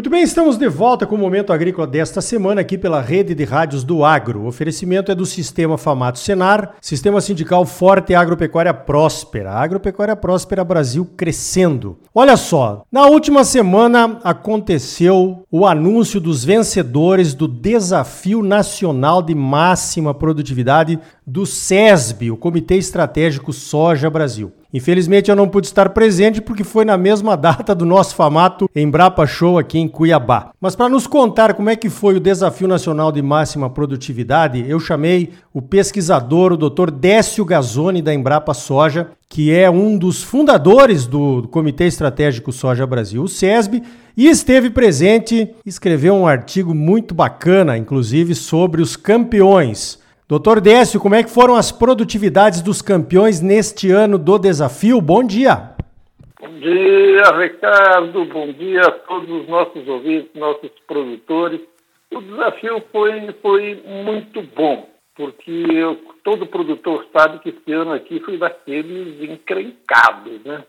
Muito bem, estamos de volta com o Momento Agrícola desta semana aqui pela Rede de Rádios do Agro. O oferecimento é do Sistema Famato Senar, Sistema Sindical Forte e Agropecuária Próspera. Agropecuária Próspera Brasil crescendo. Olha só, na última semana aconteceu o anúncio dos vencedores do Desafio Nacional de Máxima Produtividade do SESB, o Comitê Estratégico Soja Brasil. Infelizmente eu não pude estar presente porque foi na mesma data do nosso famato Embrapa Show aqui em Cuiabá. Mas para nos contar como é que foi o Desafio Nacional de Máxima Produtividade, eu chamei o pesquisador, o Dr. Décio Gazzoni da Embrapa Soja, que é um dos fundadores do Comitê Estratégico Soja Brasil, o SESB, e esteve presente, escreveu um artigo muito bacana, inclusive, sobre os campeões Doutor Décio, como é que foram as produtividades dos campeões neste ano do desafio? Bom dia. Bom dia, Ricardo. Bom dia a todos os nossos ouvintes, nossos produtores. O desafio foi, foi muito bom, porque eu, todo produtor sabe que esse ano aqui foi daqueles encrencados, né?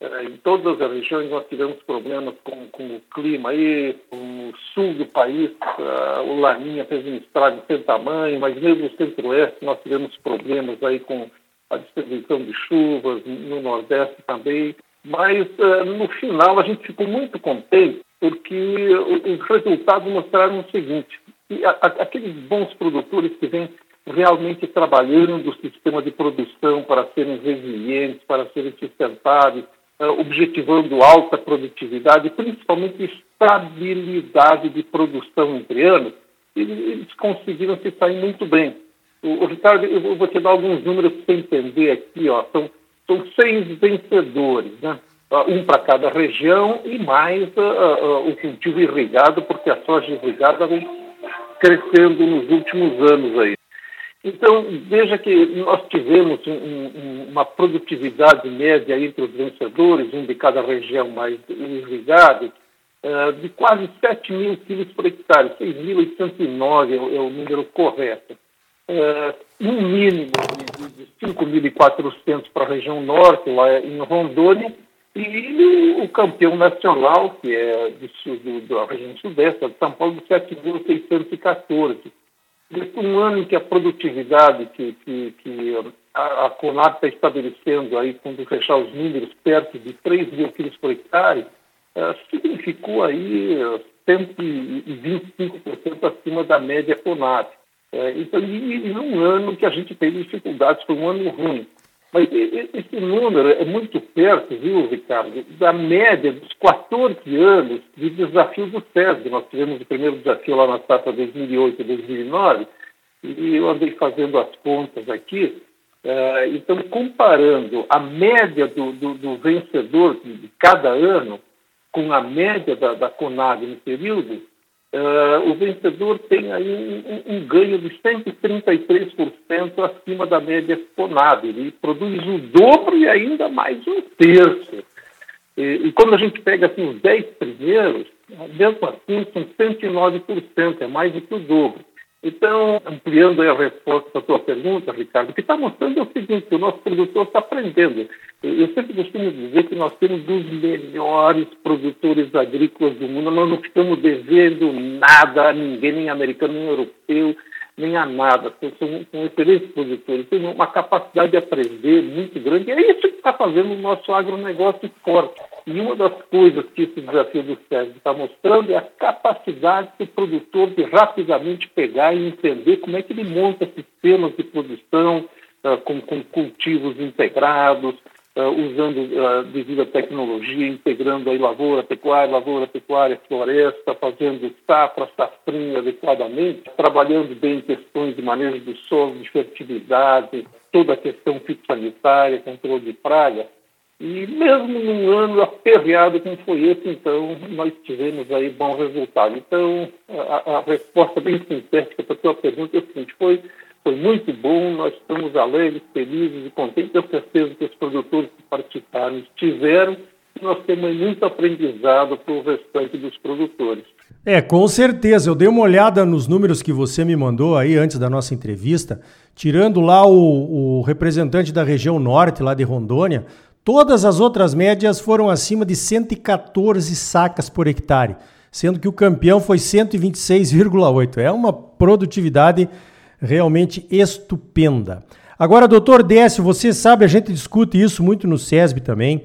É, em todas as regiões nós tivemos problemas com, com o clima aí, o sul do país, uh, o Laninha fez um estrago sem tamanho, mas mesmo no centro-oeste nós tivemos problemas aí com a distribuição de chuvas, no nordeste também. Mas uh, no final a gente ficou muito contente porque os resultados mostraram o seguinte, que a, a, aqueles bons produtores que vêm realmente trabalhando o sistema de produção para serem resilientes, para serem sustentáveis, objetivando alta produtividade, principalmente estabilidade de produção entre anos, eles, conseguiram se sair muito bem. O, o Ricardo, eu vou te dar alguns números para você entender aqui, ó, são, são seis vencedores, né? Uh, um para cada região e mais uh, uh, o cultivo irrigado, porque a soja irrigada vem crescendo nos últimos anos aí. Então, veja que nós tivemos um, um, uma produtividade média entre os vencedores, um de cada região mais irrigado, uh, de quase 7 mil quilos por hectare, 6.809 é, é, o número correto. Uh, um mínimo de, de 5.400 para a região norte, lá em Rondônia, e o campeão nacional, que é do, do, da região sudeste, de São Paulo, de 7.614 nesse um ano que a produtividade que, que, que a, a Conab está estabelecendo aí, quando fechar os números, perto de 3 mil quilos por hectare, uh, significou aí 125% acima da média Conab. Uh, então, e, e num ano que a gente teve dificuldades, foi um ano ruim. Mas esse número é muito perto, viu, Ricardo, da média dos 14 anos de desafio do SESB. Nós tivemos o primeiro desafio lá na safra 2008 e 2009, e eu andei fazendo as contas aqui. Uh, então, comparando a média do, do, do vencedor de, cada ano com a média da, da no período, Uh, o vencedor tem aí um, um, ganho de 133% acima da média Conab. Ele produz o dobro e ainda mais um terço. E, e quando a gente pega assim, os 10 primeiros, mesmo assim são 109%, é mais do que o dobro. Então, ampliando a resposta à tua pergunta, Ricardo, o que está mostrando é o seguinte, o nosso produtor está aprendendo. Eu sempre costumo dizer que nós temos os melhores produtores agrícolas do mundo, nós não estamos devendo nada a ninguém, nem americano, nem europeu, nem a nada. São, são excelentes produtores, têm uma capacidade de aprender muito grande, e é isso que está fazendo o nosso agronegócio forte. E uma das coisas que esse desafio do SESB está mostrando é a capacidade do produtor de rapidamente pegar e entender como é que ele monta sistemas de produção uh, com, com, cultivos integrados, uh, usando uh, devido à tecnologia, integrando aí lavoura, pecuária, lavoura, pecuária, floresta, fazendo safra, safrinha adequadamente, trabalhando bem questões de manejo do solo, de fertilidade, toda a questão fitossanitária, controle de praga. E mesmo num ano aperreado como foi esse, então, nós tivemos aí bom resultado. Então, a, a resposta bem sintética para a tua pergunta é a seguinte, foi, foi muito bom, nós estamos alegres, felizes e contentes, tenho certeza que os produtores que participaram tiveram, nós temos muito aprendizado para o restante dos produtores. É, com certeza. Eu dei uma olhada nos números que você me mandou aí antes da nossa entrevista, tirando lá o, o representante da região norte, lá de Rondônia, Todas as outras médias foram acima de 114 sacas por hectare. sendo que o campeão foi 126,8. É uma produtividade realmente estupenda. Agora, doutor Décio, você sabe, a gente discute isso muito no SESB também.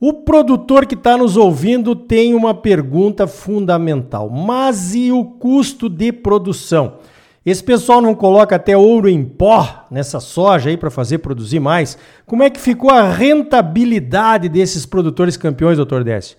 O produtor que está nos ouvindo tem uma pergunta fundamental. Mas e o custo de produção? Esse pessoal não coloca até ouro em pó nessa soja aí para fazer produzir mais? Como é que ficou a rentabilidade desses produtores campeões, doutor Décio?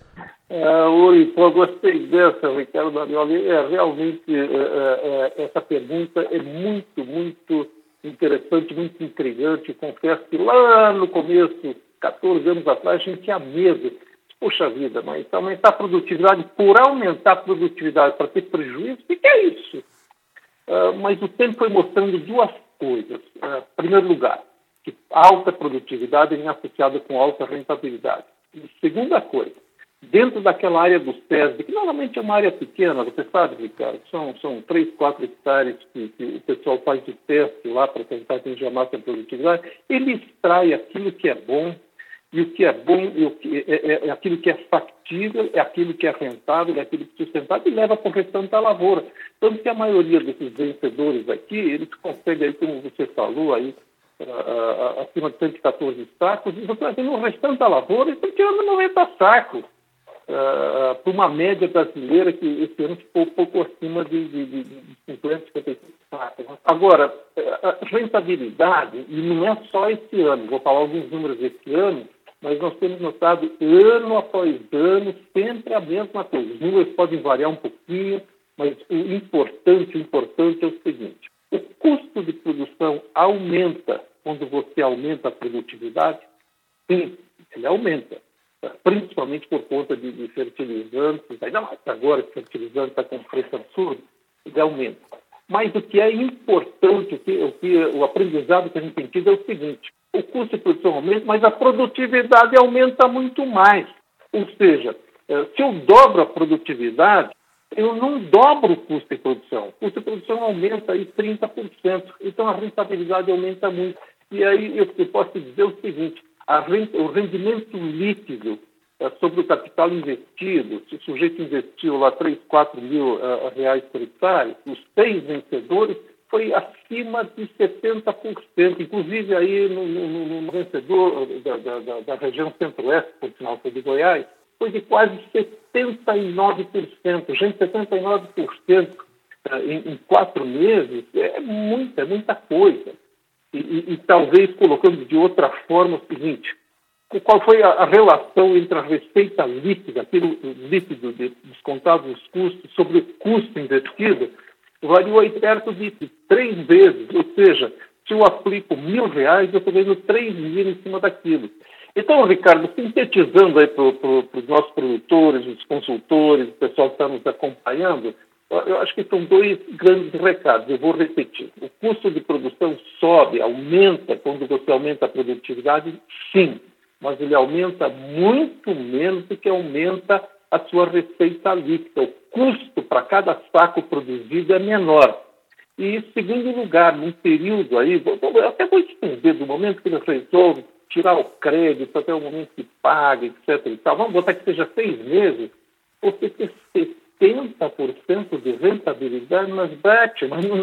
Em pó, gostei dessa, Ricardo Danioli. É, realmente, é, é, essa pergunta é muito, muito interessante, muito intrigante. Confesso que lá no começo 14 anos atrás, a gente tinha medo. Poxa vida, mas aumentar a produtividade por aumentar a produtividade para ter prejuízo, o que é isso? Uh, mas o tempo foi mostrando duas coisas. Uh, em primeiro lugar, que alta produtividade é associada com alta rentabilidade. E segunda coisa, dentro daquela área do SESB, que normalmente é uma área pequena, você sabe, Ricardo, são, são 3, 4 hectares que, que o pessoal faz de teste lá para tentar atingir a máxima produtividade, ele extrai aquilo que é bom, e o que é bom e o que é, é, é, aquilo que é factível, é aquilo que é rentável, é aquilo que é sustentável e leva para o restante da lavoura. Tanto que a maioria desses vencedores aqui, eles conseguem, aí, como você falou, aí, acima de 114 sacos, e você no restante da lavoura, estão tirando 90 sacos. Uh, para uma média brasileira que esse ano ficou pouco acima de, de, de, de 50, 55 sacos. Agora, a rentabilidade, e não é só esse ano, vou falar alguns números desse ano, mas nós temos notado ano após ano sempre a mesma coisa. Os números podem variar um pouquinho, mas o importante, o importante é o seguinte: o custo de produção aumenta quando você aumenta a produtividade? Sim, ele aumenta, principalmente por conta de, de fertilizantes, ainda mais agora que fertilizante está com preço absurdo, ele aumenta. Mas o que é importante, o, que, o, que, o aprendizado que a gente tem tido é o seguinte: o custo de produção aumenta, mas a produtividade aumenta muito mais. Ou seja, eh, se eu dobro a produtividade, eu não dobro o custo de produção. O custo de produção aumenta aí 30%. Então a rentabilidade aumenta muito. E aí eu, posso dizer o seguinte: o rendimento líquido é, sobre o capital investido, se o sujeito investiu lá 3, 4 mil uh, reais por hectare, os seis vencedores foi acima de 70%, inclusive aí no, no, no vencedor da, da, da, região centro-oeste, por sinal foi de Goiás, foi de quase 79%. Gente, 79% eh, em, em quatro meses é muita, é muita coisa. E, e, e, talvez colocando de outra forma o seguinte, qual foi a, a relação entre a receita líquida, aquilo líquido de, descontado os custos, sobre o custo investido, variou aí perto de três vezes. Ou seja, se eu aplico mil reais, eu estou ganhando três mil em cima daquilo. Então, Ricardo, sintetizando aí para pro, os nossos produtores, os consultores, o pessoal que está nos acompanhando, eu acho que são dois grandes recados. Eu vou repetir. O custo de produção sobe, aumenta quando você aumenta a produtividade, sim, mas ele aumenta muito menos do que aumenta a sua receita líquida. O custo para cada saco produzido é menor. E, segundo lugar, num período aí, eu até vou estender do momento que ele resolve tirar o crédito até o momento que paga, etc. E tal. Vamos botar que seja seis meses, você tem 70% de rentabilidade nas BET. Mas não,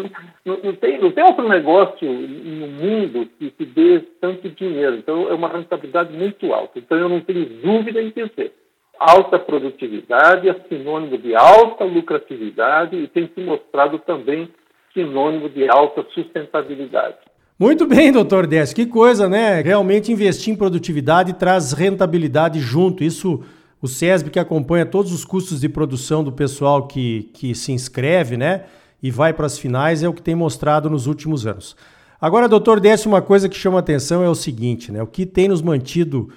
não, não, tem, não tem outro negócio no mundo que, dê tanto dinheiro. Então, é uma rentabilidade muito alta. Então, eu não tenho dúvida em dizer alta produtividade é sinônimo de alta lucratividade e tem se mostrado também sinônimo de alta sustentabilidade. Muito bem, doutor Décio. Que coisa, né? Realmente investir em produtividade traz rentabilidade junto. Isso, o SESB que acompanha todos os custos de produção do pessoal que, que se inscreve, né? E vai para as finais, é o que tem mostrado nos últimos anos. Agora, doutor Décio, uma coisa que chama atenção é o seguinte, né? O que tem nos mantido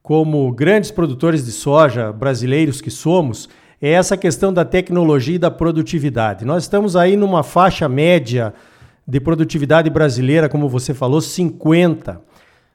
como grandes produtores de soja brasileiros que somos, é essa questão da tecnologia e da produtividade. Nós estamos aí numa faixa média de produtividade brasileira, como você falou, 50.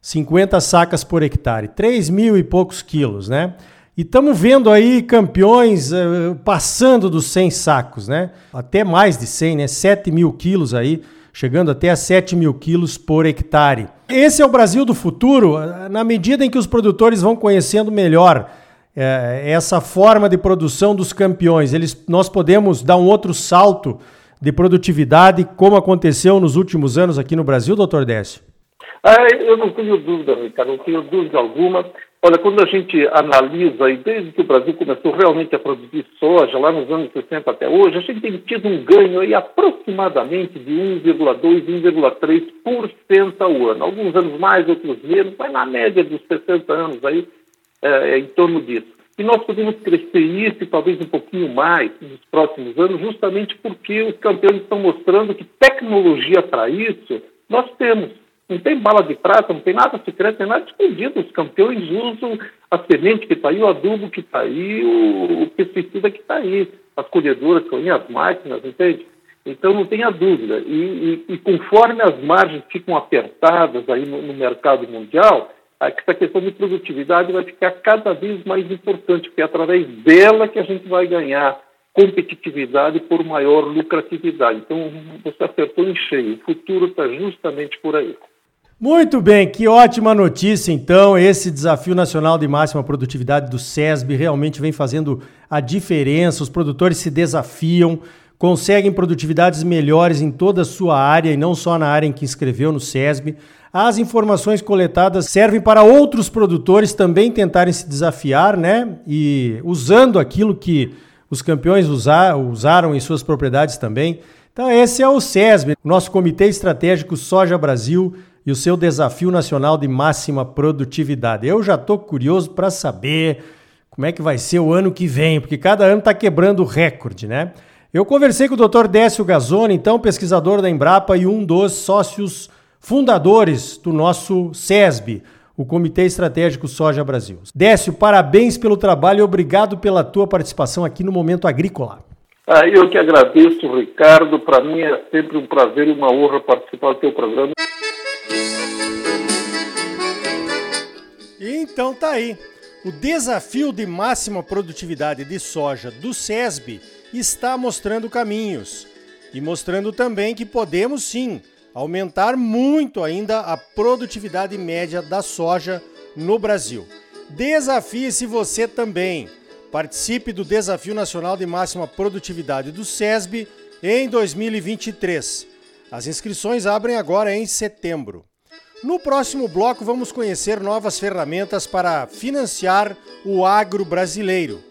50 sacas por hectare, 3 mil e poucos quilos, né? E estamos vendo aí campeões uh, passando dos 100 sacos, né? Até mais de 100, né? 7 mil quilos aí chegando até a 7 mil quilos por hectare. Esse é o Brasil do futuro, na medida em que os produtores vão conhecendo melhor é, essa forma de produção dos campeões, eles, nós podemos dar um outro salto de produtividade, como aconteceu nos últimos anos aqui no Brasil, doutor Décio? Ah, eu não tenho dúvida, Ricardo, não tenho dúvida alguma. Olha, quando a gente analisa, e desde que o Brasil começou realmente a produzir soja, lá nos anos 60 até hoje, a gente tem tido um ganho aí aproximadamente de 1,2%, 1,3% ao ano. Alguns anos mais, outros menos, mas na média dos 60 anos aí, é, em torno disso. E nós podemos crescer isso e talvez um pouquinho mais nos próximos anos, justamente porque os campeões estão mostrando que tecnologia para isso nós temos. Não tem bala de prata, não tem nada secreto, não tem nada escondido. Os campeões usam a semente que está aí, o adubo que está aí, o, pesticida que está aí, as colhedoras que estão aí, as máquinas, entende? Então não tenha dúvida. E, e, e, conforme as margens ficam apertadas aí no, no mercado mundial, essa questão de produtividade vai ficar cada vez mais importante, porque é através dela que a gente vai ganhar competitividade por maior lucratividade. Então, você acertou em cheio. O futuro está justamente por aí. Muito bem, que ótima notícia então. Esse desafio nacional de máxima produtividade do SESB realmente vem fazendo a diferença. Os produtores se desafiam, conseguem produtividades melhores em toda a sua área e não só na área em que inscreveu no SESB. As informações coletadas servem para outros produtores também tentarem se desafiar, né? E usando aquilo que os campeões usar, usaram em suas propriedades também. Então, esse é o SESB, nosso Comitê Estratégico Soja Brasil e o seu desafio nacional de máxima produtividade. Eu já estou curioso para saber como é que vai ser o ano que vem, porque cada ano está quebrando recorde, né? Eu conversei com o Dr. Décio Gazzoni, então pesquisador da Embrapa e um dos sócios fundadores do nosso SESB, o Comitê Estratégico Soja Brasil. Décio, parabéns pelo trabalho e obrigado pela tua participação aqui no Momento Agrícola. Ah, eu que agradeço, Ricardo. Para mim é sempre um prazer e uma honra participar do teu programa. Então tá aí. O desafio de máxima produtividade de soja do SESB está mostrando caminhos e mostrando também que podemos sim aumentar muito ainda a produtividade média da soja no Brasil. Desafie-se você também. Participe do Desafio Nacional de Máxima Produtividade do SESB em 2023. As inscrições abrem agora em setembro. No próximo bloco, vamos conhecer novas ferramentas para financiar o agro brasileiro.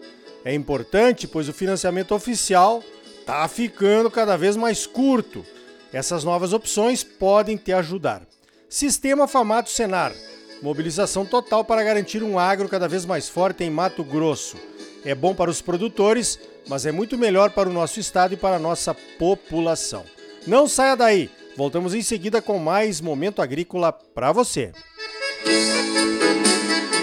É importante, pois o financiamento oficial está ficando cada vez mais curto. Essas novas opções podem te ajudar. Sistema Famato Senar mobilização total para garantir um agro cada vez mais forte em Mato Grosso. É bom para os produtores, mas é muito melhor para o nosso estado e para a nossa população. Não saia daí! Voltamos em seguida com mais Momento Agrícola para você. Música